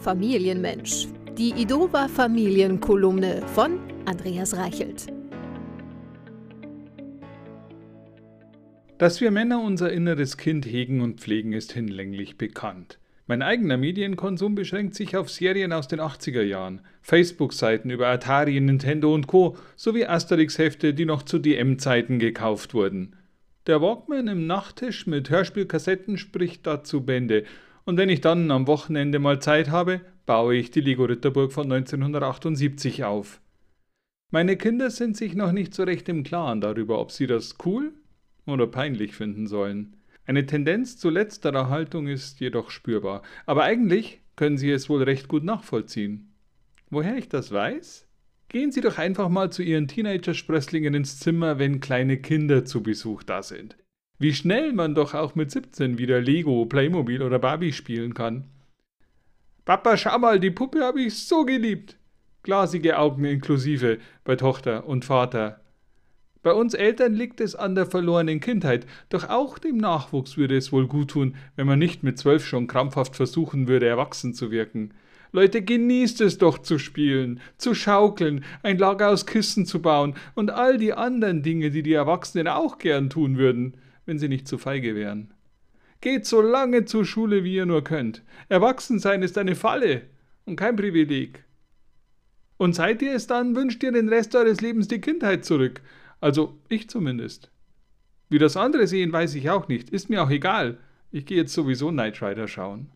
Familienmensch. Die Idova Familienkolumne von Andreas Reichelt. Dass wir Männer unser inneres Kind hegen und pflegen, ist hinlänglich bekannt. Mein eigener Medienkonsum beschränkt sich auf Serien aus den 80er Jahren, Facebook-Seiten über Atari, Nintendo und Co. sowie Asterix-Hefte, die noch zu DM-Zeiten gekauft wurden. Der Walkman im Nachttisch mit Hörspielkassetten spricht dazu Bände. Und wenn ich dann am Wochenende mal Zeit habe, baue ich die Lego Ritterburg von 1978 auf. Meine Kinder sind sich noch nicht so recht im Klaren darüber, ob sie das cool oder peinlich finden sollen. Eine Tendenz zu letzterer Haltung ist jedoch spürbar, aber eigentlich können sie es wohl recht gut nachvollziehen. Woher ich das weiß? Gehen Sie doch einfach mal zu Ihren Teenager-Sprösslingen ins Zimmer, wenn kleine Kinder zu Besuch da sind. Wie schnell man doch auch mit 17 wieder Lego, Playmobil oder Barbie spielen kann. Papa, schau mal, die Puppe habe ich so geliebt. Glasige Augen inklusive bei Tochter und Vater. Bei uns Eltern liegt es an der verlorenen Kindheit, doch auch dem Nachwuchs würde es wohl gut tun, wenn man nicht mit zwölf schon krampfhaft versuchen würde, erwachsen zu wirken. Leute, genießt es doch zu spielen, zu schaukeln, ein Lager aus Kissen zu bauen und all die anderen Dinge, die die Erwachsenen auch gern tun würden, wenn sie nicht zu feige wären. Geht so lange zur Schule, wie ihr nur könnt. Erwachsensein ist eine Falle und kein Privileg. Und seid ihr es dann, wünscht ihr den Rest eures Lebens die Kindheit zurück. Also ich zumindest. Wie das andere sehen, weiß ich auch nicht. Ist mir auch egal. Ich gehe jetzt sowieso Knight Rider schauen.